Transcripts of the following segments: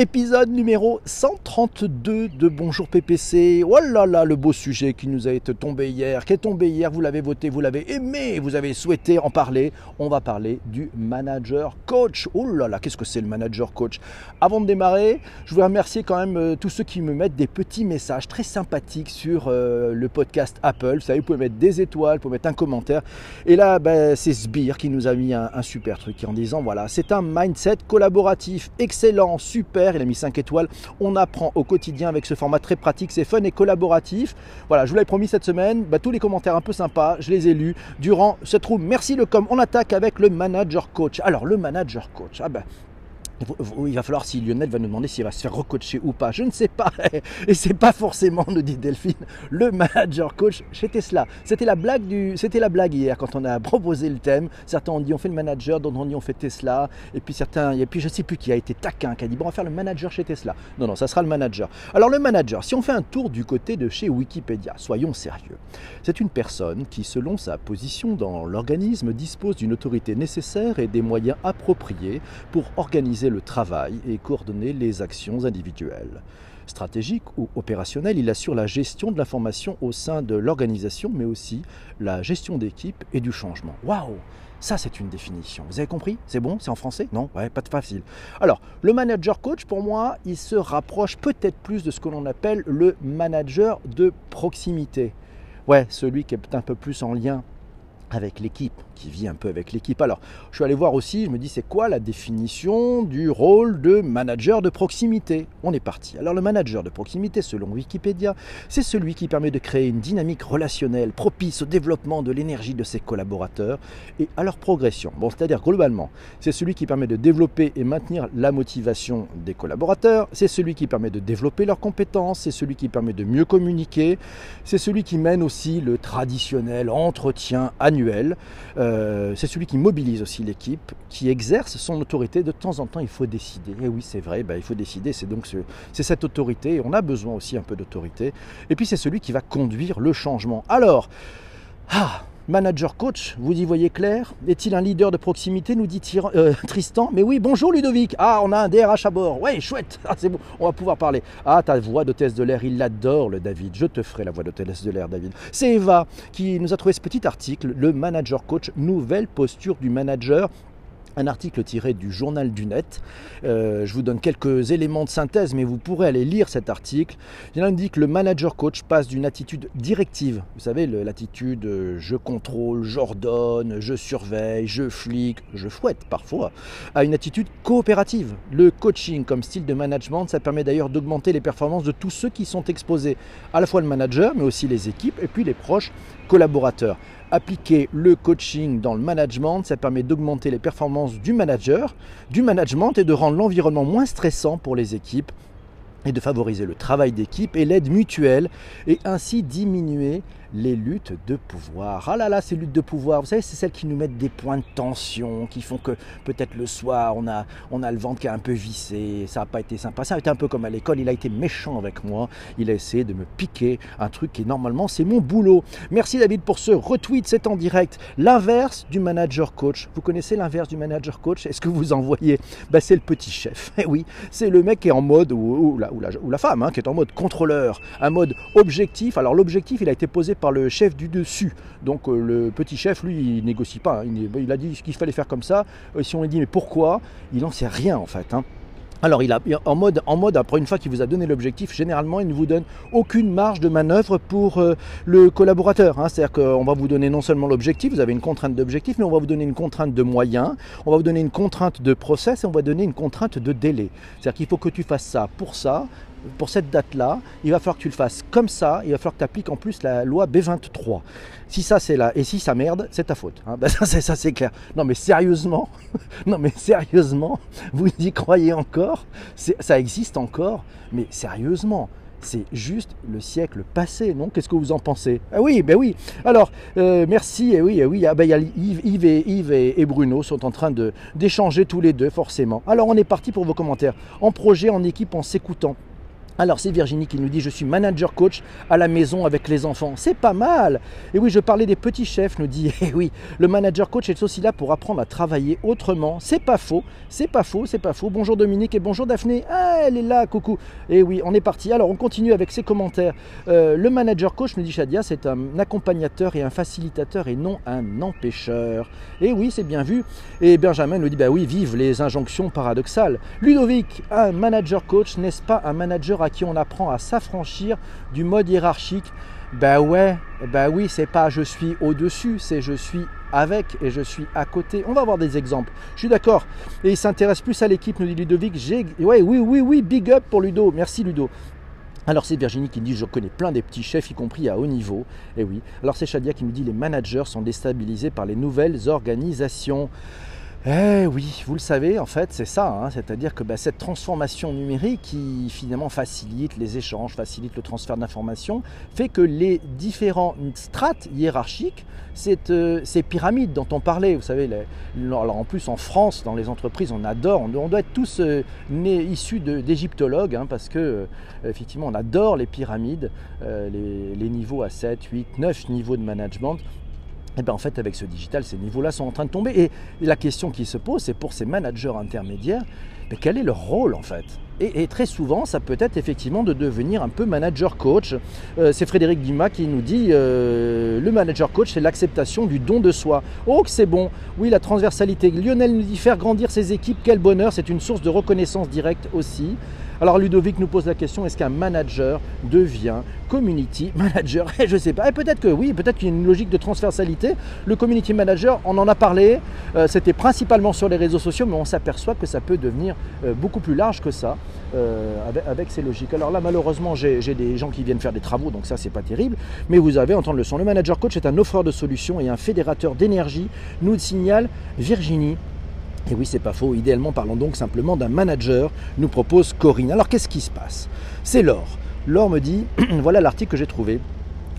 Épisode numéro 132 de Bonjour PPC. Oh là là, le beau sujet qui nous a été tombé hier, qui est tombé hier, vous l'avez voté, vous l'avez aimé, vous avez souhaité en parler. On va parler du manager coach. Oh là là, qu'est-ce que c'est le manager coach? Avant de démarrer, je voudrais remercier quand même euh, tous ceux qui me mettent des petits messages très sympathiques sur euh, le podcast Apple. Vous savez, vous pouvez mettre des étoiles, vous pouvez mettre un commentaire. Et là, ben, c'est Sbire qui nous a mis un super truc en disant voilà, c'est un mindset collaboratif excellent, super il a mis 5 étoiles. On apprend au quotidien avec ce format très pratique, c'est fun et collaboratif. Voilà, je vous l'avais promis cette semaine, bah, tous les commentaires un peu sympas, je les ai lus durant cette room. Merci le com. On attaque avec le manager coach. Alors le manager coach, ah ben, il va falloir si Lionel va nous demander s'il va se faire recoacher ou pas. Je ne sais pas. Et c'est pas forcément, nous dit Delphine, le manager coach chez Tesla. C'était la blague du, c'était la blague hier quand on a proposé le thème. Certains ont dit on fait le manager, d'autres ont dit on fait Tesla. Et puis certains, et puis je sais plus qui a été taquin, qui a dit bon on va faire le manager chez Tesla. Non non, ça sera le manager. Alors le manager, si on fait un tour du côté de chez Wikipédia, soyons sérieux. C'est une personne qui, selon sa position dans l'organisme, dispose d'une autorité nécessaire et des moyens appropriés pour organiser le travail et coordonner les actions individuelles. Stratégique ou opérationnel, il assure la gestion de l'information au sein de l'organisation, mais aussi la gestion d'équipe et du changement. Waouh ça, c'est une définition. Vous avez compris? C'est bon? C'est en français? Non? Ouais, pas de facile. Alors, le manager coach, pour moi, il se rapproche peut-être plus de ce que l'on appelle le manager de proximité. Ouais, celui qui est un peu plus en lien avec l'équipe, qui vit un peu avec l'équipe. Alors, je suis allé voir aussi, je me dis, c'est quoi la définition du rôle de manager de proximité? On est parti. Alors, le manager de proximité, selon Wikipédia, c'est celui qui permet de créer une dynamique relationnelle propice au développement de l'énergie de ses collaborateurs et à leur progression. Bon, c'est-à-dire, globalement, c'est celui qui permet de développer et maintenir la motivation des collaborateurs, c'est celui qui permet de développer leurs compétences, c'est celui qui permet de mieux communiquer, c'est celui qui mène aussi le traditionnel entretien annuel. Euh, c'est celui qui mobilise aussi l'équipe, qui exerce son autorité. De temps en temps, il faut décider. Et oui, c'est vrai, bah, il faut décider. C'est donc c'est cette autorité. on a besoin aussi un peu d'autorité. Et puis c'est celui qui va conduire le changement. Alors, ah, Manager coach, vous y voyez clair? Est-il un leader de proximité? Nous dit euh, Tristan. Mais oui, bonjour Ludovic. Ah, on a un DRH à bord. Ouais, chouette. Ah, c'est bon, on va pouvoir parler. Ah, ta voix d'hôtesse de l'air, il l'adore le David. Je te ferai la voix d'hôtesse de l'air, David. C'est Eva qui nous a trouvé ce petit article, le manager coach, nouvelle posture du manager un article tiré du journal du net. Euh, je vous donne quelques éléments de synthèse, mais vous pourrez aller lire cet article. Il indique que le manager coach passe d'une attitude directive, vous savez, l'attitude euh, je contrôle, j'ordonne, je surveille, je flic, je fouette parfois, à une attitude coopérative. Le coaching comme style de management, ça permet d'ailleurs d'augmenter les performances de tous ceux qui sont exposés, à la fois le manager, mais aussi les équipes et puis les proches collaborateurs. Appliquer le coaching dans le management, ça permet d'augmenter les performances du manager, du management et de rendre l'environnement moins stressant pour les équipes et de favoriser le travail d'équipe et l'aide mutuelle et ainsi diminuer les luttes de pouvoir. Ah là là, ces luttes de pouvoir, vous savez, c'est celles qui nous mettent des points de tension, qui font que peut-être le soir, on a, a le ventre qui est un peu vissé, ça n'a pas été sympa. Ça a été un peu comme à l'école, il a été méchant avec moi, il a essayé de me piquer un truc qui normalement c'est mon boulot. Merci David pour ce retweet, c'est en direct. L'inverse du manager coach. Vous connaissez l'inverse du manager coach? Est-ce que vous en voyez? Ben, C'est le petit chef. Eh oui, c'est le mec qui est en mode, ou, la, ou la, femme, hein, qui est en mode contrôleur, un mode objectif. Alors l'objectif, il a été posé par le chef du dessus. Donc euh, le petit chef, lui, il négocie pas. Hein. Il, a dit ce qu'il fallait faire comme ça. Euh, si on lui dit mais pourquoi, il n'en sait rien en fait. Hein. Alors, il a, en, mode, en mode, après une fois qu'il vous a donné l'objectif, généralement, il ne vous donne aucune marge de manœuvre pour euh, le collaborateur. Hein. C'est-à-dire qu'on va vous donner non seulement l'objectif, vous avez une contrainte d'objectif, mais on va vous donner une contrainte de moyens, on va vous donner une contrainte de process et on va donner une contrainte de délai. C'est-à-dire qu'il faut que tu fasses ça pour ça, pour cette date-là, il va falloir que tu le fasses comme ça, il va falloir que tu appliques en plus la loi B23. Si ça c'est là, et si ça merde, c'est ta faute. Hein. Ben, ça c'est clair. Non mais sérieusement, non mais sérieusement, vous y croyez encore? Ça existe encore, mais sérieusement. C'est juste le siècle passé, non? Qu'est-ce que vous en pensez? Ah oui, ben oui. Alors, euh, merci, et oui, oui. Ah ben, Yves, et, Yves et, Bruno sont en train d'échanger tous les deux, forcément. Alors, on est parti pour vos commentaires. En projet, en équipe, en s'écoutant Alors c'est Virginie qui nous dit je suis manager coach à la maison avec les enfants. C'est pas mal. Et oui, je parlais des petits chefs, nous dit. Et oui, le manager coach est aussi là pour apprendre à travailler autrement. C'est pas faux, c'est pas faux, c'est pas faux. Bonjour Dominique et bonjour Daphné. Ah, elle est là, coucou. Et oui, on est parti. Alors on continue avec ses commentaires. Euh, le manager coach, nous dit Shadia, c'est un accompagnateur et un facilitateur et non un empêcheur. Et oui, c'est bien vu. Et Benjamin nous dit bah oui, vive les injonctions paradoxales. Ludovic, un manager coach, n'est-ce pas un manager à qui on apprend à s'affranchir du mode hiérarchique. Ben ouais, ben oui, c'est pas je suis au-dessus, c'est je suis avec et je suis à côté. On va voir des exemples. Je suis d'accord. Et il s'intéresse plus à l'équipe, nous dit Ludovic. Ouais, oui, oui, oui, big up pour Ludo. Merci Ludo. Alors c'est Virginie qui me dit je connais plein des petits chefs, y compris à haut niveau. Et oui. Alors c'est Shadia qui me dit les managers sont déstabilisés par les nouvelles organisations. Eh oui, vous le savez, en fait, c'est ça. Hein. C'est-à-dire que bah, cette transformation numérique qui finalement facilite les échanges, facilite le transfert d'informations, fait que les différentes strates hiérarchiques, euh, ces pyramides dont on parlait, vous savez, alors en plus en France, dans les entreprises, on adore, on, doit être tous euh, nés, issus d'égyptologues, hein, parce que euh, effectivement, on adore les pyramides, les, les niveaux à 7, 8, 9 niveaux de management. Et eh bien en fait, avec ce digital, ces niveaux-là sont en train de tomber. Et la question qui se pose, c'est pour ces managers intermédiaires, mais quel est leur rôle en fait? Et, très souvent, ça peut être effectivement de devenir un peu manager coach. Euh, c'est Frédéric Dumas qui nous dit euh, le manager coach, c'est l'acceptation du don de soi. Oh, que c'est bon Oui, la transversalité. Lionel nous dit faire grandir ses équipes, quel bonheur, c'est une source de reconnaissance directe aussi. Alors Ludovic nous pose la question, est-ce qu'un manager devient community manager? Et je ne sais pas, et peut-être que oui, peut-être qu'il y a une logique de transversalité. Le community manager, on en a parlé, euh, c'était principalement sur les réseaux sociaux, mais on s'aperçoit que ça peut devenir euh, beaucoup plus large que ça. Euh, avec, ces logiques. Alors là, malheureusement, j'ai des gens qui viennent faire des travaux, donc ça, c'est pas terrible. Mais vous avez entendre le son. Le manager coach est un offreur de solutions et un fédérateur d'énergie, nous signale Virginie et oui, c'est pas faux. Idéalement, parlons donc simplement d'un manager, nous propose Corinne. Alors, qu'est-ce qui se passe? C'est Laure. Laure me dit voilà l'article que j'ai trouvé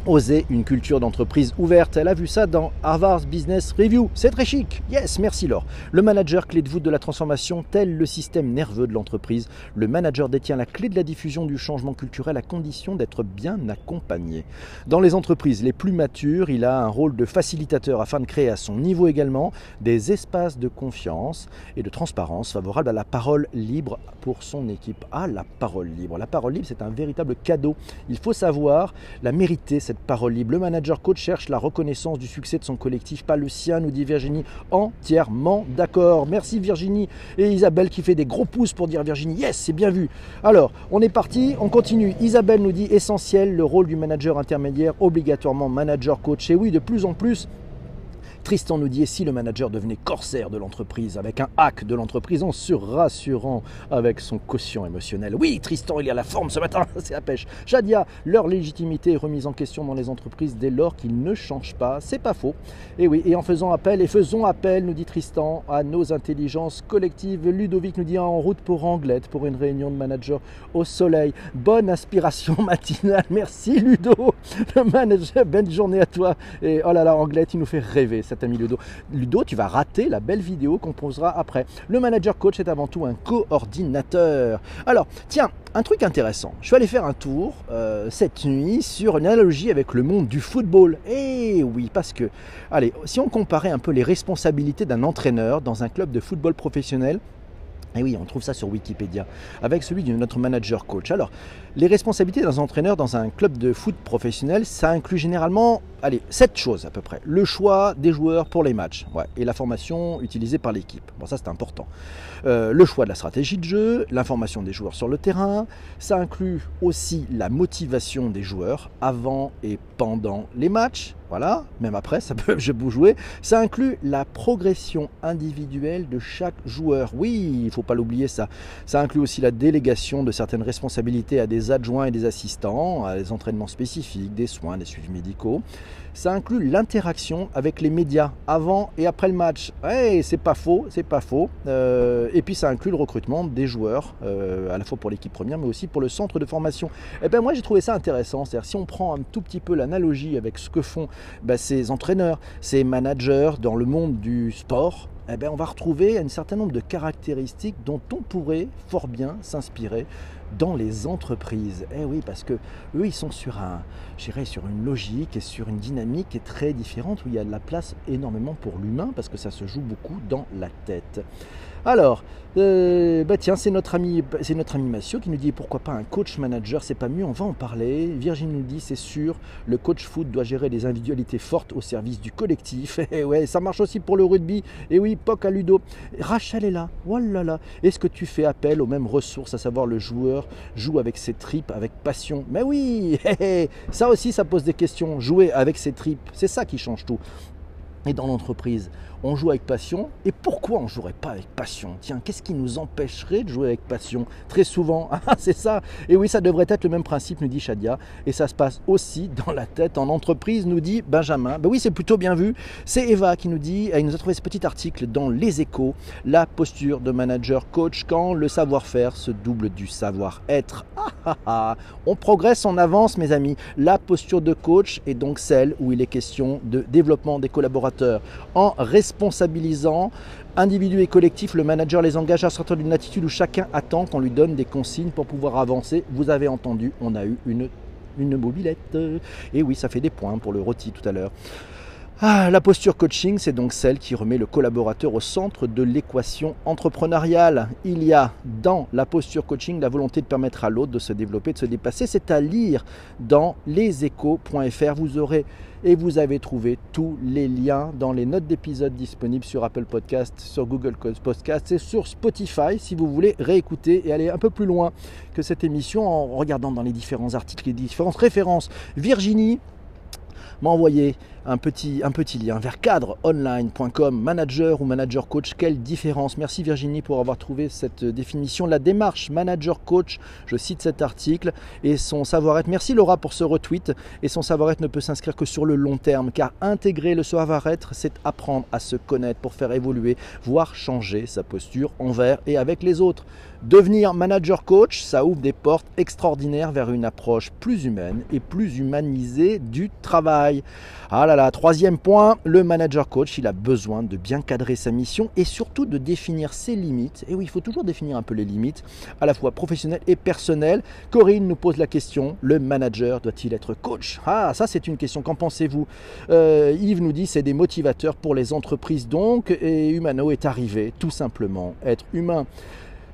oser une culture d'entreprise ouverte. Elle a vu ça dans Harvard's Business Review. C'est très chic. Yes, merci Laure. Le manager clé de voûte de la transformation, tel le système nerveux de l'entreprise, le manager détient la clé de la diffusion du changement culturel à condition d'être bien accompagné. Dans les entreprises les plus matures, il a un rôle de facilitateur afin de créer à son niveau également des espaces de confiance et de transparence favorables à la parole libre pour son équipe. Ah, la parole libre. La parole libre, c'est un véritable cadeau. Il faut savoir la mériter cette parole libre. Le manager coach cherche la reconnaissance du succès de son collectif, pas le sien, nous dit Virginie. Entièrement d'accord. Merci Virginie. Et Isabelle qui fait des gros pouces pour dire Virginie, yes, c'est bien vu. Alors, on est parti, on continue. Isabelle nous dit essentiel, le rôle du manager intermédiaire, obligatoirement manager coach. Et oui, de plus en plus, Tristan nous dit, et si le manager devenait corsaire de l'entreprise, avec un hack de l'entreprise en se rassurant avec son quotient émotionnel Oui, Tristan, il y a la forme ce matin, c'est la pêche. Shadia, leur légitimité est remise en question dans les entreprises dès lors qu'ils ne changent pas, c'est pas faux. Et oui, et en faisant appel, et faisons appel, nous dit Tristan, à nos intelligences collectives. Ludovic nous dit en route pour Anglette, pour une réunion de manager au soleil. Bonne inspiration matinale, merci Ludo, le manager, bonne journée à toi. Et oh là là, Anglette, il nous fait rêver cet ami Ludo. Ludo, tu vas rater la belle vidéo qu'on posera après. Le manager coach est avant tout un coordinateur. Alors, tiens, un truc intéressant. Je suis allé faire un tour euh, cette nuit sur une analogie avec le monde du football. Eh oui, parce que, allez, si on comparait un peu les responsabilités d'un entraîneur dans un club de football professionnel et oui, on trouve ça sur Wikipédia, avec celui de notre manager coach. Alors, les responsabilités d'un entraîneur dans un club de foot professionnel, ça inclut généralement, allez, sept choses à peu près. Le choix des joueurs pour les matchs, ouais, et la formation utilisée par l'équipe. Bon, ça c'est important. Euh, le choix de la stratégie de jeu, l'information des joueurs sur le terrain. Ça inclut aussi la motivation des joueurs avant et pendant les matchs. Voilà, même après, ça peut je peux jouer. Ça inclut la progression individuelle de chaque joueur. Oui, il ne faut pas l'oublier ça. Ça inclut aussi la délégation de certaines responsabilités à des adjoints et des assistants, des entraînements spécifiques, des soins, des suivis médicaux. Ça inclut l'interaction avec les médias avant et après le match. C'est pas faux, c'est pas faux. Euh, et puis ça inclut le recrutement des joueurs, euh, à la fois pour l'équipe première, mais aussi pour le centre de formation. Et eh ben moi j'ai trouvé ça intéressant. C'est-à-dire si on prend un tout petit peu l'analogie avec ce que font bah, ces entraîneurs, ces managers dans le monde du sport, eh bien, on va retrouver un certain nombre de caractéristiques dont on pourrait fort bien s'inspirer dans les entreprises. Eh oui, parce que eux, ils sont sur un, sur une logique et sur une dynamique qui est très différente où il y a de la place énormément pour l'humain parce que ça se joue beaucoup dans la tête. Alors, euh, bah tiens, c'est notre ami, c'est notre ami Massio qui nous dit pourquoi pas un coach manager, c'est pas mieux, on va en parler. Virginie nous dit c'est sûr, le coach foot doit gérer des individualités fortes au service du collectif. Et ouais, ça marche aussi pour le rugby. Et oui, POC à Ludo. Rachel est là. Oh là là. Est-ce que tu fais appel aux mêmes ressources, à savoir le joueur joue avec ses tripes, avec passion Mais oui, ça aussi, ça pose des questions. Jouer avec ses tripes, c'est ça qui change tout. Et dans l'entreprise, on joue avec passion. Et pourquoi on jouerait pas avec passion? Tiens, qu'est-ce qui nous empêcherait de jouer avec passion? Très souvent, ah, c'est ça. Et oui, ça devrait être le même principe, nous dit Shadia. Et ça se passe aussi dans la tête en entreprise, nous dit Benjamin. Ben oui, c'est plutôt bien vu. C'est Eva qui nous dit, elle nous a trouvé ce petit article dans Les Échos, la posture de manager coach quand le savoir-faire se double du savoir-être. Ah, ah, ah. On progresse, on avance, mes amis. La posture de coach est donc celle où il est question de développement des collaborateurs en responsabilisant individus et collectifs, le manager les engage à sortir d'une attitude où chacun attend qu'on lui donne des consignes pour pouvoir avancer. Vous avez entendu, on a eu une, une mobilette. Et oui, ça fait des points pour le rôti tout à l'heure. Ah, la posture coaching, c'est donc celle qui remet le collaborateur au centre de l'équation entrepreneuriale. Il y a dans la posture coaching la volonté de permettre à l'autre de se développer, de se dépasser. C'est à lire dans leséchos.fr. Vous aurez et vous avez trouvé tous les liens dans les notes d'épisode disponibles sur Apple Podcast, sur Google Podcast et sur Spotify si vous voulez réécouter et aller un peu plus loin que cette émission en regardant dans les différents articles, les différentes références. Virginie m'a envoyé un petit, lien vers cadreonline.com, manager ou manager coach. Quelle différence Merci Virginie pour avoir trouvé cette définition. La démarche manager coach, je cite cet article, et son savoir-être. Merci Laura pour ce retweet. Et son savoir-être ne peut s'inscrire que sur le long terme, car intégrer le savoir-être, c'est apprendre à se connaître pour faire évoluer, voire changer sa posture envers et avec les autres. Devenir manager coach, ça ouvre des portes extraordinaires vers une approche plus humaine et plus humanisée du travail. Ah là là, troisième point, le manager coach, il a besoin de bien cadrer sa mission et surtout de définir ses limites. Et oui, il faut toujours définir un peu les limites, à la fois professionnelles et personnelles. Corinne nous pose la question, le manager doit-il être coach? Ah, ça c'est une question, qu'en pensez-vous? Euh, Yves nous dit, c'est des motivateurs pour les entreprises donc, et Humano est arrivé, tout simplement, être humain.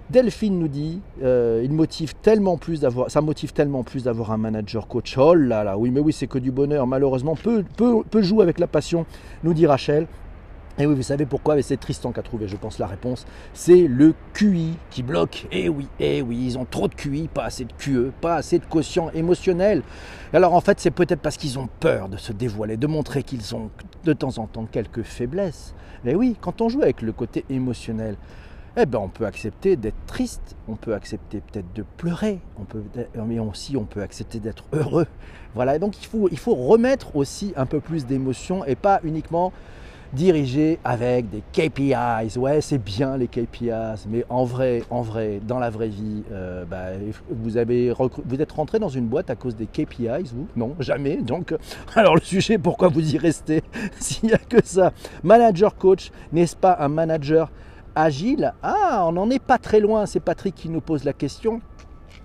Delphine nous dit, euh, il motive tellement plus d'avoir, ça motive tellement plus d'avoir un manager coach. Oh là là, oui, mais oui, c'est que du bonheur. Malheureusement, peu, peu, peu joue avec la passion, nous dit Rachel. Et oui, vous savez pourquoi C'est Tristan qui a trouvé, je pense, la réponse. C'est le QI qui bloque. Eh oui, eh oui, ils ont trop de QI, pas assez de QE, pas assez de quotient émotionnel. Alors en fait, c'est peut-être parce qu'ils ont peur de se dévoiler, de montrer qu'ils ont de temps en temps quelques faiblesses. Mais oui, quand on joue avec le côté émotionnel, eh ben, on peut accepter d'être triste, on peut accepter peut-être de pleurer, on peut, mais aussi on peut accepter d'être heureux. Voilà, donc il faut, remettre aussi un peu plus d'émotion et pas uniquement diriger avec des KPIs. Ouais, c'est bien les KPIs, mais en vrai, en vrai, dans la vraie vie, euh, bah, vous, avez vous êtes rentré dans une boîte à cause des KPIs, vous? Non, jamais. Donc, alors le sujet, pourquoi vous y restez s'il n'y a que ça? Manager coach, n'est-ce pas un manager agile Ah, on n'en est pas très loin, c'est Patrick qui nous pose la question.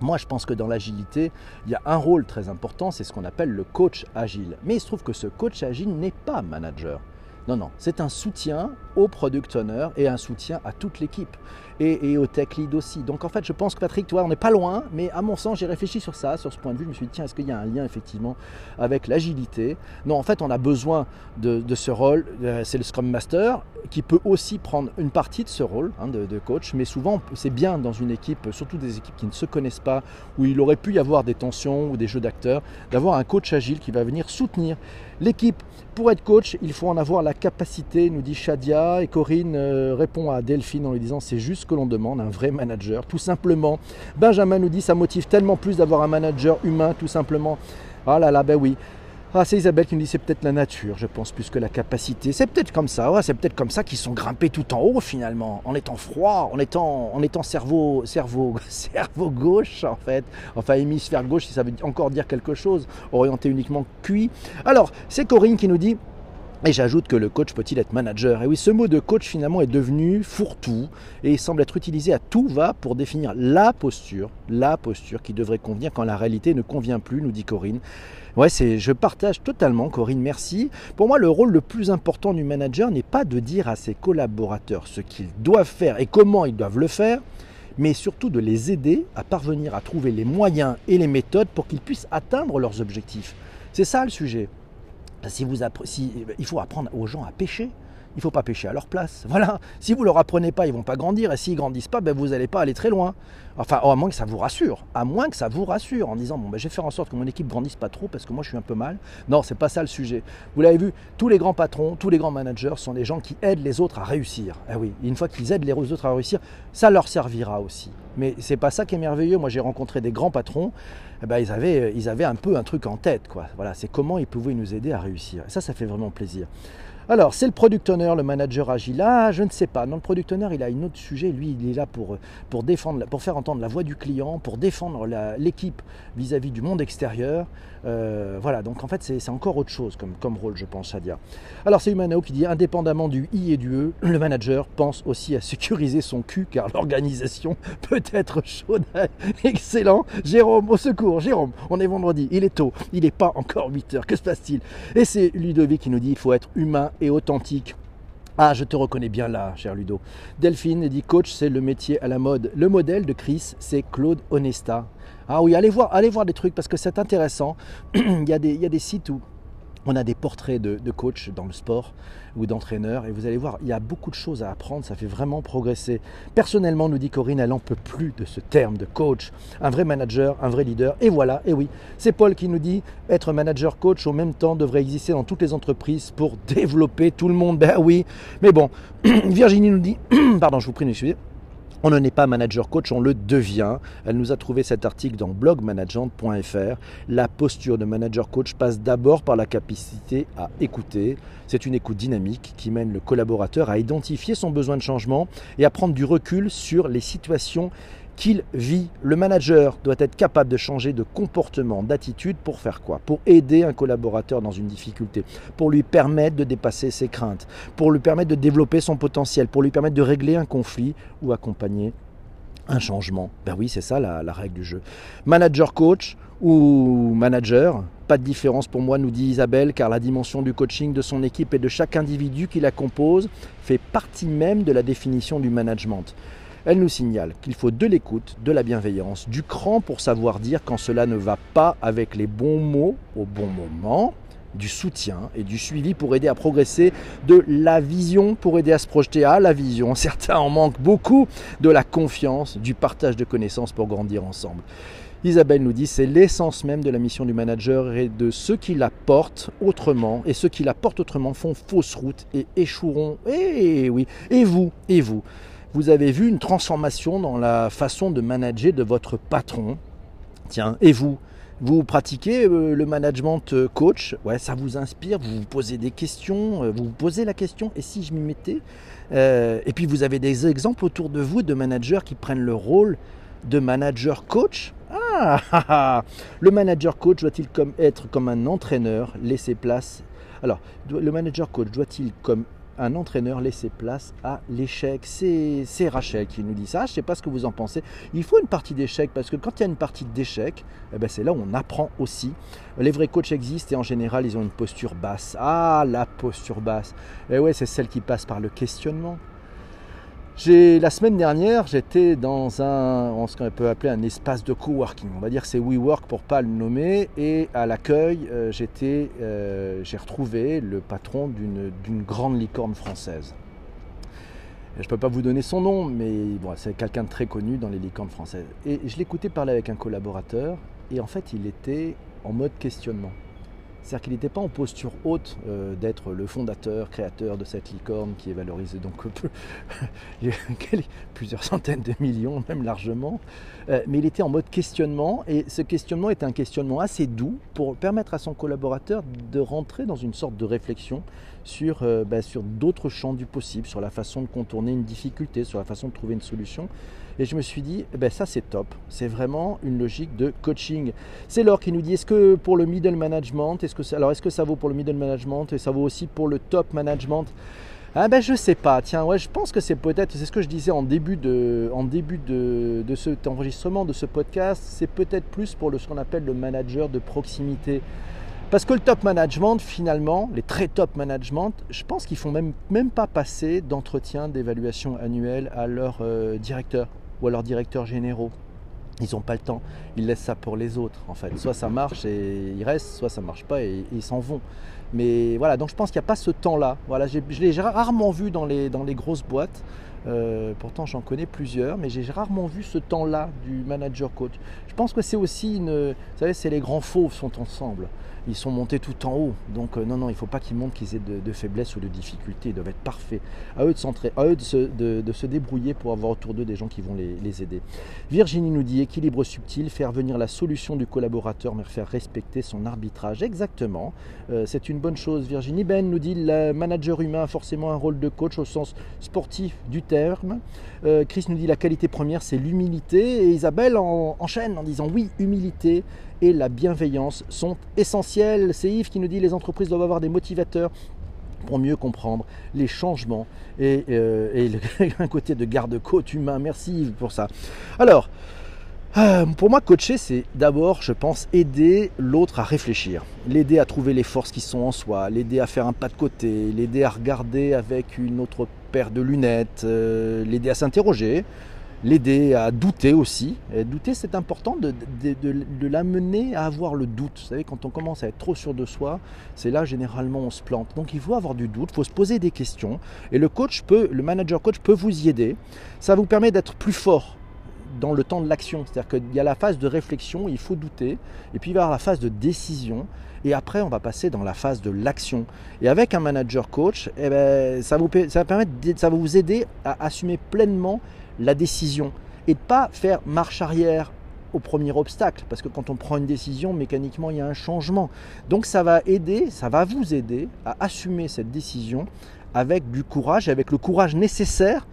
Moi, je pense que dans l'agilité, il y a un rôle très important, c'est ce qu'on appelle le coach agile. Mais il se trouve que ce coach agile n'est pas manager. Non, non, c'est un soutien au product owner et un soutien à toute l'équipe et, au tech lead aussi. Donc en fait, je pense que Patrick, toi, on n'est pas loin, mais à mon sens, j'ai réfléchi sur ça, sur ce point de vue. Je me suis dit, tiens, est-ce qu'il y a un lien effectivement avec l'agilité? Non, en fait, on a besoin de, ce rôle. Euh, c'est le Scrum Master qui peut aussi prendre une partie de ce rôle hein, de, de, coach, mais souvent, c'est bien dans une équipe, surtout des équipes qui ne se connaissent pas, où il aurait pu y avoir des tensions ou des jeux d'acteurs, d'avoir un coach agile qui va venir soutenir l'équipe. Pour être coach, il faut en avoir la capacité, nous dit Shadia, et Corinne euh, répond à Delphine en lui disant c'est juste ce que l'on demande, un vrai manager, tout simplement. Benjamin nous dit ça motive tellement plus d'avoir un manager humain, tout simplement. Ah là là, ben oui. Ah, c'est Isabelle qui nous dit c'est peut-être la nature, je pense, plus que la capacité. C'est peut-être comme ça, ouais, c'est peut-être comme ça qu'ils sont grimpés tout en haut finalement, en étant froid, en étant, en étant cerveau, cerveau, cerveau gauche en fait. Enfin, hémisphère gauche, si ça veut encore dire quelque chose, orienté uniquement cuit. Alors, c'est Corinne qui nous dit Et j'ajoute que le coach peut-il être manager Et oui, ce mot de coach finalement est devenu fourre-tout et il semble être utilisé à tout va pour définir la posture, la posture qui devrait convenir quand la réalité ne convient plus, nous dit Corinne. Ouais, c'est, je partage totalement, Corinne, merci. Pour moi, le rôle le plus important du manager n'est pas de dire à ses collaborateurs ce qu'ils doivent faire et comment ils doivent le faire, mais surtout de les aider à parvenir à trouver les moyens et les méthodes pour qu'ils puissent atteindre leurs objectifs. C'est ça le sujet. Si vous si, il faut apprendre aux gens à pêcher. Il ne faut pas pêcher à leur place. Voilà. Si vous ne leur apprenez pas, ils ne vont pas grandir. Et s'ils ne grandissent pas, ben vous n'allez pas aller très loin. Enfin, à moins que ça vous rassure. À moins que ça vous rassure en disant bon, ben, je vais faire en sorte que mon équipe grandisse pas trop parce que moi je suis un peu mal. Non, c'est pas ça le sujet. Vous l'avez vu, tous les grands patrons, tous les grands managers sont des gens qui aident les autres à réussir. Eh oui, une fois qu'ils aident les autres à réussir, ça leur servira aussi. Mais c'est pas ça qui est merveilleux. Moi, j'ai rencontré des grands patrons eh ben, ils, avaient, ils avaient un peu un truc en tête. Quoi. Voilà, c'est comment ils pouvaient nous aider à réussir. ça, ça fait vraiment plaisir. Alors, c'est le product owner, le manager agile. Ah, je ne sais pas. Non, le product owner, il a un autre sujet. Lui, il est là pour, pour, défendre, pour faire entendre la voix du client, pour défendre l'équipe vis-à-vis du monde extérieur. Euh, voilà, donc en fait, c'est encore autre chose comme, rôle, je pense, Shadia. Alors, c'est Humanao qui dit indépendamment du I et du E, le manager pense aussi à sécuriser son cul car l'organisation peut être chaude. Excellent. Jérôme, au secours. Jérôme, on est vendredi, il est tôt, il n'est pas encore 8 heures. Que se passe-t-il? Et c'est Ludovic qui nous dit il faut être humain et authentique. Ah, je te reconnais bien là, cher Ludo. Delphine dit coach, c'est le métier à la mode. Le modèle de Chris, c'est Claude Honesta. Ah oui, allez voir, allez voir des trucs parce que c'est intéressant. il, y a des, il y a des sites où on a des portraits de, de coachs dans le sport ou d'entraîneurs et vous allez voir, il y a beaucoup de choses à apprendre, ça fait vraiment progresser. Personnellement, nous dit Corinne, elle n'en peut plus de ce terme de coach. Un vrai manager, un vrai leader. Et voilà, et oui, c'est Paul qui nous dit, être manager coach au même temps devrait exister dans toutes les entreprises pour développer tout le monde. Ben oui, mais bon, Virginie nous dit, pardon, je vous prie d'excuser. On ne n'est pas manager coach, on le devient. Elle nous a trouvé cet article dans blogmanagement.fr. La posture de manager coach passe d'abord par la capacité à écouter. C'est une écoute dynamique qui mène le collaborateur à identifier son besoin de changement et à prendre du recul sur les situations qu'il vit. Le manager doit être capable de changer de comportement, d'attitude pour faire quoi? Pour aider un collaborateur dans une difficulté, pour lui permettre de dépasser ses craintes, pour lui permettre de développer son potentiel, pour lui permettre de régler un conflit ou accompagner un changement. Ben oui, c'est ça la, règle du jeu. Manager coach ou manager, pas de différence pour moi, nous dit Isabelle, car la dimension du coaching de son équipe et de chaque individu qui la compose fait partie même de la définition du management. Elle nous signale qu'il faut de l'écoute, de la bienveillance, du cran pour savoir dire quand cela ne va pas avec les bons mots au bon moment, du soutien et du suivi pour aider à progresser, de la vision pour aider à se projeter à la vision. Certains en manquent beaucoup, de la confiance, du partage de connaissances pour grandir ensemble. Isabelle nous dit c'est l'essence même de la mission du manager et de ceux qui la portent autrement et ceux qui la portent autrement font fausse route et échoueront. Et eh oui, et vous, et vous vous avez vu une transformation dans la façon de manager de votre patron. Tiens, et vous? Vous pratiquez euh, le management euh, coach, ouais, ça vous inspire, vous vous posez des questions, euh, vous vous posez la question, et si je m'y mettais? Et puis vous avez des exemples autour de vous de managers qui prennent le rôle de manager coach? Ah, ah, ah, Le manager coach doit-il comme, être comme un entraîneur, laisser place? Alors, le manager coach doit-il comme un entraîneur laisser place à l'échec. C'est Rachel qui nous dit ça. Je ne sais pas ce que vous en pensez. Il faut une partie d'échec parce que quand il y a une partie d'échec, eh ben c'est là où on apprend aussi. Les vrais coachs existent et en général, ils ont une posture basse. Ah, la posture basse. Et eh ouais, c'est celle qui passe par le questionnement la semaine dernière, j'étais dans un, ce qu'on peut appeler un espace de coworking. On va dire c'est WeWork pour pas le nommer. Et à l'accueil, euh, euh, j'ai retrouvé le patron d'une grande licorne française. Je ne peux pas vous donner son nom, mais c'est quelqu'un de très connu dans les licornes françaises. Et je l'écoutais parler avec un collaborateur, et en fait, il était en mode questionnement. C'est-à-dire qu'il n'était pas en posture haute euh, d'être le fondateur, créateur de cette licorne qui est valorisée donc plusieurs centaines de millions, même largement. Euh, mais il était en mode questionnement et ce questionnement est un questionnement assez doux pour permettre à son collaborateur de rentrer dans une sorte de réflexion sur, euh, bah, sur d'autres champs du possible, sur la façon de contourner une difficulté, sur la façon de trouver une solution. Et je me suis dit, eh ben ça c'est top. C'est vraiment une logique de coaching. C'est Laure qui nous dit, est-ce que pour le middle management, est-ce que alors est-ce que ça vaut pour le middle management et ça vaut aussi pour le top management? Ah ben je sais pas, tiens, ouais, je pense que c'est peut-être, c'est ce que je disais en début de, en début de, de cet enregistrement, de ce podcast, c'est peut-être plus pour le, ce qu'on appelle le manager de proximité. Parce que le top management, finalement, les très top management, je pense qu'ils font même, même pas passer d'entretien d'évaluation annuelle à leurs euh, directeurs ou à leurs directeurs généraux. Ils n'ont pas le temps, ils laissent ça pour les autres en fait. Soit ça marche et ils restent, soit ça marche pas et, ils s'en vont. Mais voilà, donc je pense qu'il n'y a pas ce temps-là. Voilà, je l'ai rarement vu dans les, dans les grosses boîtes. Euh, pourtant, j'en connais plusieurs, mais j'ai rarement vu ce temps-là du manager coach. Je pense que c'est aussi une. Vous savez, c'est les grands fauves sont ensemble ils sont montés tout en haut. Donc euh, non, non, il ne faut pas qu'ils montrent qu'ils aient de, de, faiblesses ou de difficultés. Ils doivent être parfaits. À eux de, centrer, à eux de, se, débrouiller pour avoir autour d'eux des gens qui vont les, les, aider. Virginie nous dit équilibre subtil, faire venir la solution du collaborateur, mais faire respecter son arbitrage. Exactement. Euh, c'est une bonne chose. Virginie Ben nous dit le manager humain a forcément un rôle de coach au sens sportif du terme. Euh, Chris nous dit la qualité première, c'est l'humilité. Et Isabelle en, enchaîne en disant oui, humilité et la bienveillance sont essentielles. C'est Yves qui nous dit les entreprises doivent avoir des motivateurs pour mieux comprendre les changements et, euh, et un côté de garde-côte humain. Merci Yves pour ça. Alors, euh, pour moi, coacher, c'est d'abord, je pense, aider l'autre à réfléchir, l'aider à trouver les forces qui sont en soi, l'aider à faire un pas de côté, l'aider à regarder avec une autre paire de lunettes, euh, l'aider à s'interroger, l'aider à douter aussi. Douter, c'est important de, de l'amener à avoir le doute. Vous savez, quand on commence à être trop sûr de soi, c'est là généralement on se plante. Donc il faut avoir du doute, il faut se poser des questions. Et le coach peut, le manager coach peut vous y aider. Ça vous permet d'être plus fort dans le temps de l'action. C'est-à-dire qu'il y a la phase de réflexion, il faut douter, et puis il y avoir la phase de décision, et après on va passer dans la phase de l'action. Et avec un manager coach, eh ben, ça, vous, ça, va ça va vous aider à assumer pleinement la décision et de pas faire marche arrière au premier obstacle, parce que quand on prend une décision, mécaniquement, il y a un changement. Donc ça va aider, ça va vous aider à assumer cette décision avec du courage, avec le courage nécessaire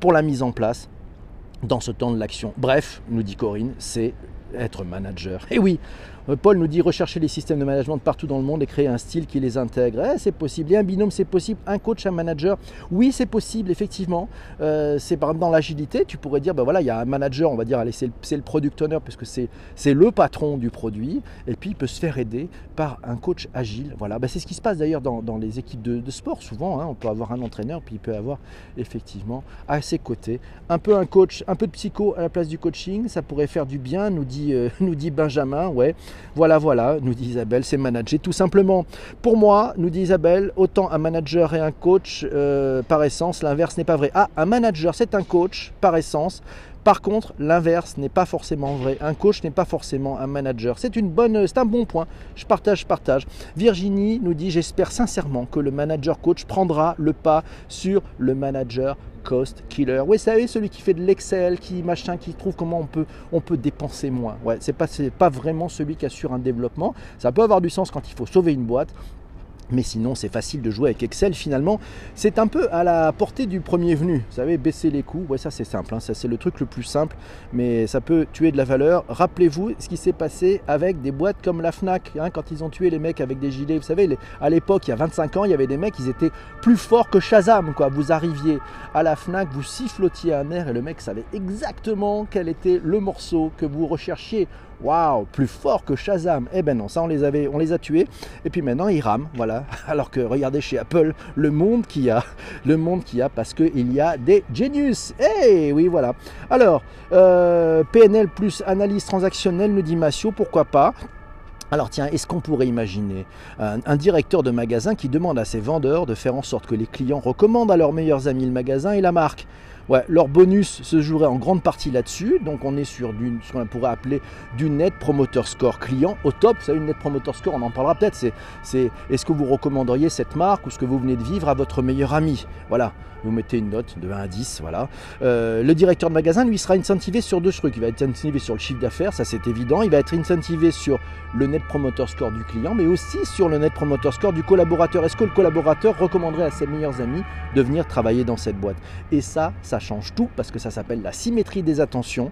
pour la mise en place dans ce temps de l'action. Bref, nous dit Corinne, c'est être manager. Et oui, Paul nous dit rechercher les systèmes de management partout dans le monde et créer un style qui les intègre. Eh, c'est possible. Et un binôme, c'est possible. Un coach, un manager, oui, c'est possible, effectivement. Euh, c'est par exemple dans l'agilité, tu pourrais dire, ben voilà, il y a un manager, on va dire, c'est le, product owner, puisque c'est, c'est le patron du produit, et puis il peut se faire aider par un coach agile. Voilà, ben, c'est ce qui se passe d'ailleurs dans, dans les équipes de, de sport, souvent. Hein, on peut avoir un entraîneur, puis il peut avoir effectivement à ses côtés un peu un coach, un peu de psycho à la place du coaching. Ça pourrait faire du bien, nous dit, euh, nous dit Benjamin, ouais. Voilà, voilà, nous dit Isabelle, c'est manager tout simplement. Pour moi, nous dit Isabelle, autant un manager et un coach, euh, par essence, l'inverse n'est pas vrai. Ah, un manager, c'est un coach, par essence. Par contre, l'inverse n'est pas forcément vrai. Un coach n'est pas forcément un manager. C'est un bon point. Je partage, je partage. Virginie nous dit j'espère sincèrement que le manager coach prendra le pas sur le manager cost killer. Oui, savez, celui qui fait de l'Excel, qui machin, qui trouve comment on peut, dépenser moins. Ouais, c'est pas, pas vraiment celui qui assure un développement. Ça peut avoir du sens quand il faut sauver une boîte. Mais sinon, c'est facile de jouer avec Excel. Finalement, c'est un peu à la portée du premier venu. Vous savez, baisser les coûts, ouais, ça c'est simple. Hein. Ça c'est le truc le plus simple, mais ça peut tuer de la valeur. Rappelez-vous ce qui s'est passé avec des boîtes comme la Fnac, hein, quand ils ont tué les mecs avec des gilets. Vous savez, à l'époque, il y a 25 ans, il y avait des mecs, ils étaient plus forts que Shazam. Vous arriviez à la Fnac, vous sifflotiez un air et le mec savait exactement quel était le morceau que vous recherchiez waouh, plus fort que Shazam. Eh ben non, ça on les avait, on les a tués. Et puis maintenant ils rament, voilà. Alors que regardez chez Apple le monde qu'il y a, le monde qu'il y a parce qu'il y a des genius. Eh oui, voilà. Alors euh, PNL plus analyse transactionnelle, nous dit Massio, pourquoi pas? Alors tiens, est-ce qu'on pourrait imaginer un, un, directeur de magasin qui demande à ses vendeurs de faire en sorte que les clients recommandent à leurs meilleurs amis le magasin et la marque? Ouais, leur bonus se jouerait en grande partie là-dessus. Donc on est sur du, ce qu'on pourrait appeler du net promoter score client au top. Vous savez, une net promoter score, on en parlera peut-être. C'est, c'est est-ce que vous recommanderiez cette marque ou ce que vous venez de vivre à votre meilleur ami? Voilà, vous mettez une note de 1 à 10. Voilà. Euh, le directeur de magasin, lui, sera incentivé sur deux trucs. Il va être incentivé sur le chiffre d'affaires, ça c'est évident. Il va être incentivé sur le net promoter score du client, mais aussi sur le net promoter score du collaborateur. Est-ce que le collaborateur recommanderait à ses meilleurs amis de venir travailler dans cette boîte? Et ça, ça ça change tout parce que ça s'appelle la symétrie des attentions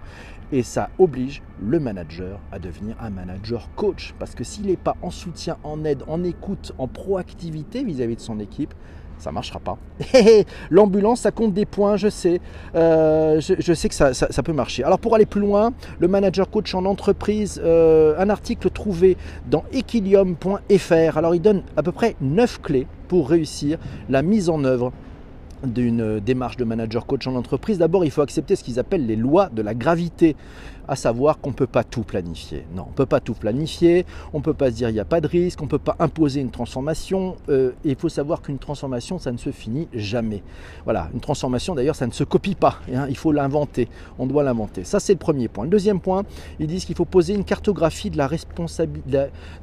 et ça oblige le manager à devenir un manager coach. Parce que s'il n'est pas en soutien, en aide, en écoute, en proactivité vis-à-vis de son équipe, ça marchera pas. L'ambulance, ça compte des points, je sais. Euh, je, sais que ça, peut marcher. Alors pour aller plus loin, le manager coach en entreprise, euh, un article trouvé dans equilium.fr. Alors il donne à peu près 9 clés pour réussir la mise en œuvre d'une démarche de manager coach en entreprise, d'abord il faut accepter ce qu'ils appellent les lois de la gravité à savoir qu'on ne peut pas tout planifier. Non, on ne peut pas tout planifier, on ne peut pas se dire il n'y a pas de risque, on ne peut pas imposer une transformation. Euh, il faut savoir qu'une transformation, ça ne se finit jamais. Voilà, une transformation d'ailleurs, ça ne se copie pas. Hein, il faut l'inventer, on doit l'inventer. Ça, c'est le premier point. Le deuxième point, ils disent qu'il faut poser une cartographie de la,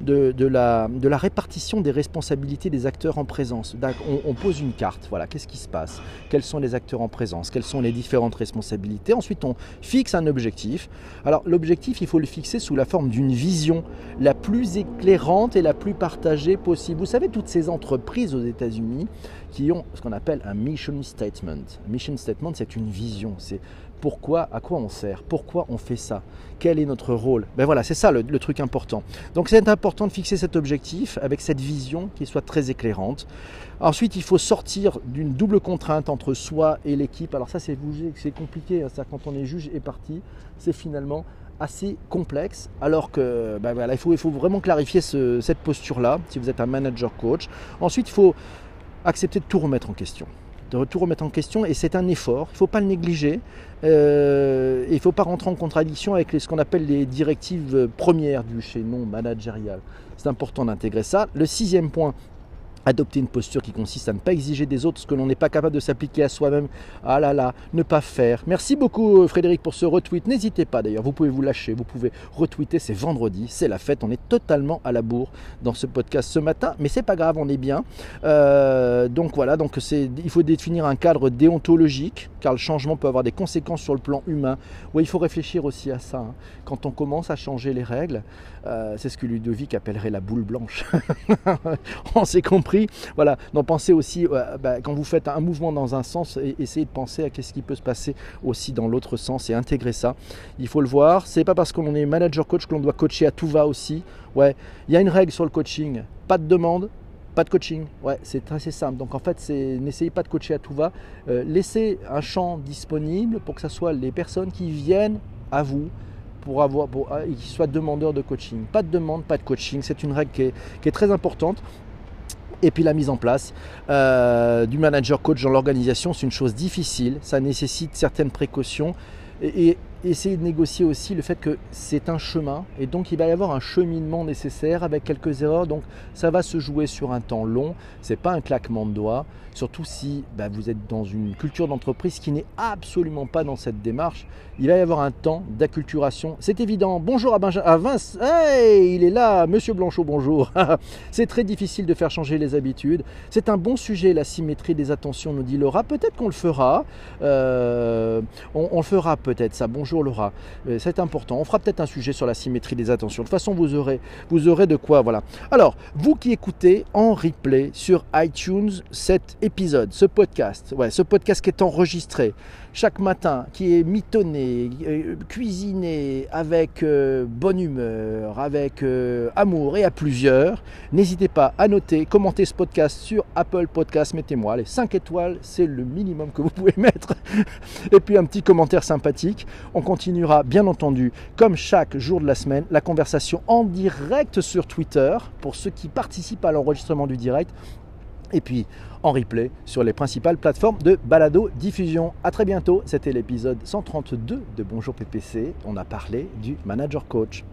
de, de, la, de la répartition des responsabilités des acteurs en présence. On, on pose une carte, voilà, qu'est-ce qui se passe? Quels sont les acteurs en présence? Quelles sont les différentes responsabilités? Ensuite, on fixe un objectif. Alors l'objectif, il faut le fixer sous la forme d'une vision la plus éclairante et la plus partagée possible. Vous savez, toutes ces entreprises aux États-Unis qui ont ce qu'on appelle un mission statement. mission statement, c'est une vision, c'est pourquoi, à quoi on sert, pourquoi on fait ça, quel est notre rôle? Ben voilà, c'est ça le, truc important. Donc c'est important de fixer cet objectif avec cette vision qui soit très éclairante. Ensuite, il faut sortir d'une double contrainte entre soi et l'équipe. Alors ça, c'est compliqué. Hein. Ça, quand on est juge et parti, c'est finalement assez complexe, alors que ben voilà, il, faut, il faut vraiment clarifier cette posture-là, si vous êtes un manager coach. Ensuite, il faut accepter de tout remettre en question de tout remettre en question et c'est un effort, il ne faut pas le négliger, euh, il ne faut pas rentrer en contradiction avec ce qu'on appelle les directives premières du chaînon managérial. C'est important d'intégrer ça. Le sixième point, Adopter une posture qui consiste à ne pas exiger des autres ce que l'on n'est pas capable de s'appliquer à soi-même. Ah là là, ne pas faire. Merci beaucoup euh, Frédéric pour ce retweet. N'hésitez pas d'ailleurs, vous pouvez vous lâcher, vous pouvez retweeter. C'est vendredi, c'est la fête. On est totalement à la bourre dans ce podcast ce matin, mais c'est pas grave, on est bien. Euh, donc voilà, donc c'est, il faut définir un cadre déontologique, car le changement peut avoir des conséquences sur le plan humain. Oui, il faut réfléchir aussi à ça. Hein. Quand on commence à changer les règles, euh, c'est ce que Ludovic appellerait la boule blanche. on s'est compris voilà, donc pensez aussi, euh, bah, quand vous faites un mouvement dans un sens, essayez de penser à ce qui peut se passer aussi dans l'autre sens et intégrer ça. Il faut le voir. C'est pas parce qu'on est manager coach que l'on doit coacher à tout va aussi. Ouais, il y a une règle sur le coaching, pas de demande, pas de coaching, ouais, c'est assez simple. Donc en fait, c'est n'essayez pas de coacher à tout va. Euh, laissez un champ disponible pour que ce soit les personnes qui viennent à vous pour avoir, pour, qui soient demandeurs de coaching. Pas de demande, pas de coaching. C'est une règle qui est très importante. Et puis la mise en place euh, du manager coach dans l'organisation, c'est une chose difficile, ça nécessite certaines précautions. Et, essayer de négocier aussi le fait que c'est un chemin et donc il va y avoir un cheminement nécessaire avec quelques erreurs. Donc ça va se jouer sur un temps long. C'est pas un claquement de doigts. Surtout si bah, vous êtes dans une culture d'entreprise qui n'est absolument pas dans cette démarche. Il va y avoir un temps d'acculturation. C'est évident. Bonjour à, Benjamin, à Vince. Hey, il est là. Monsieur Blanchot, bonjour. c'est très difficile de faire changer les habitudes. C'est un bon sujet, la symétrie des attentions, nous dit Laura. Peut-être qu'on le fera. Euh, on, on, le fera peut-être ça. Bonjour Laura, euh, c'est important. On fera peut-être un sujet sur la symétrie des attentions. De toute façon, vous aurez, vous aurez de quoi. Voilà. Alors, vous qui écoutez en replay sur iTunes cet épisode, ce podcast, ouais, ce podcast qui est enregistré, chaque matin, qui est mitonné, euh, cuisiné avec euh, bonne humeur, avec euh, amour et à plusieurs, n'hésitez pas à noter, commenter ce podcast sur Apple Podcast. Mettez-moi les 5 étoiles, c'est le minimum que vous pouvez mettre. et puis un petit commentaire sympathique. On continuera bien entendu, comme chaque jour de la semaine, la conversation en direct sur Twitter pour ceux qui participent à l'enregistrement du direct et puis en replay sur les principales plateformes de balado diffusion. A très bientôt, c'était l'épisode 132 de Bonjour PPC. On a parlé du manager coach.